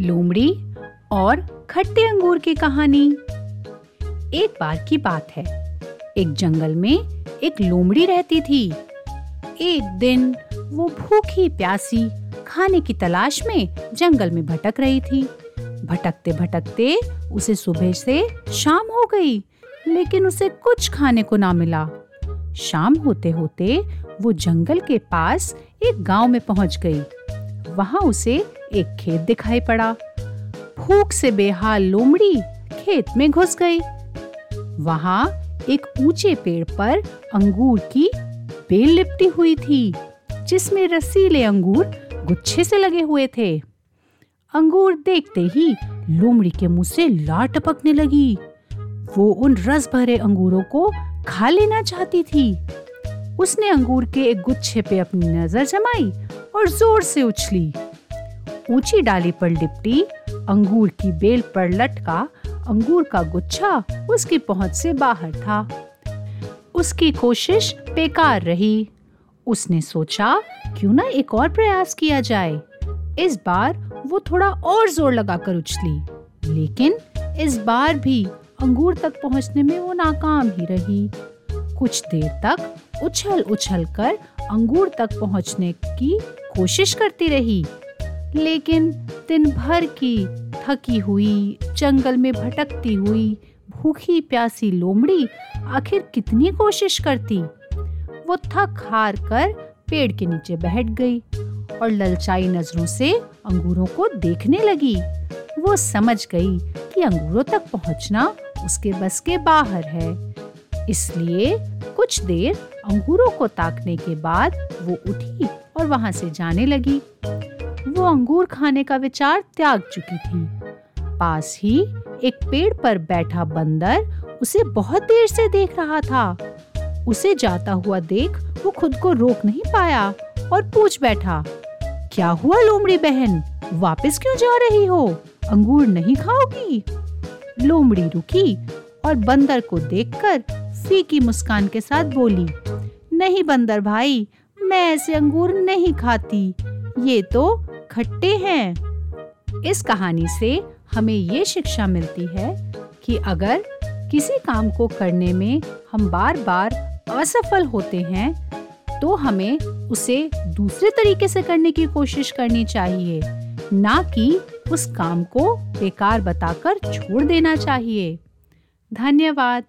लोमड़ी और खट्टे अंगूर की कहानी। एक बार की बात है। एक जंगल में एक लोमड़ी रहती थी। एक दिन वो भूखी प्यासी खाने की तलाश में जंगल में भटक रही थी। भटकते भटकते उसे सुबह से शाम हो गई, लेकिन उसे कुछ खाने को ना मिला। शाम होते होते वो जंगल के पास एक गाँव में पहुँच गई। वहाँ उसे एक खेत दिखाई पड़ा। भूख से बेहाल लोमड़ी खेत में घुस गई। वहाँ एक ऊँचे पेड़ पर अंगूर की बेल लिपटी हुई थी, जिसमें रसीले अंगूर गुच्छे से लगे हुए थे। अंगूर देखते ही लोमड़ी के मुँह से लार टपकने लगी। वो उन रस भरे अंगूरों को खा लेना चाहती थी। उसने अंगूर के एक गुच्छे पे अपनी नज़र जमाई और ज़ोर से उछली। ऊँची डाली पर लिपटी, अंगूर की बेल पर लटका, अंगूर का गुच्छा उसकी पहुँच से बाहर था। उसकी कोशिश बेकार रही। उसने सोचा, क्यों ना एक और प्रयास किया जाए। इस बार वो थोड़ा और ज़ोर लगाकर उछली। लेकिन इस बार भी अंगूर तक पहुँचने में वो नाकाम ही रही। कुछ देर तक उछल उछल कर अंगूर तक पहुँचने की कोशिश करती रही, लेकिन दिन भर की थकी हुई, जंगल में भटकती हुई भूखी प्यासी लोमड़ी आखिर कितनी कोशिश करती? वो थक हार कर पेड़ के नीचे बैठ गई और ललचाई नज़रों से अंगूरों को देखने लगी। वो समझ गई कि अंगूरों तक पहुँचना उसके बस के बाहर है। इसलिए कुछ देर अंगूरों को ताकने के बाद वो उठी। वहाँ से जाने लगी। वो अंगूर खाने का विचार त्याग चुकी थी। पास ही एक पेड़ पर बैठा बंदर उसे बहुत देर से देख रहा था। उसे जाता हुआ देख वो खुद को रोक नहीं पाया और पूछ बैठा, क्या हुआ लोमड़ी बहन? वापस क्यों जा रही हो? अंगूर नहीं खाओगी? लोमड़ी रुकी और बंदर को देखकर फीकी मुस्कान के साथ बोली, नहीं बंदर भाई मैं ऐसे अंगूर नहीं खाती। ये तो खट्टे हैं। इस कहानी से हमें ये शिक्षा मिलती है कि अगर किसी काम को करने में हम बार बार असफल होते हैं तो हमें उसे दूसरे तरीके से करने की कोशिश करनी चाहिए, ना कि उस काम को बेकार बताकर छोड़ देना चाहिए। धन्यवाद।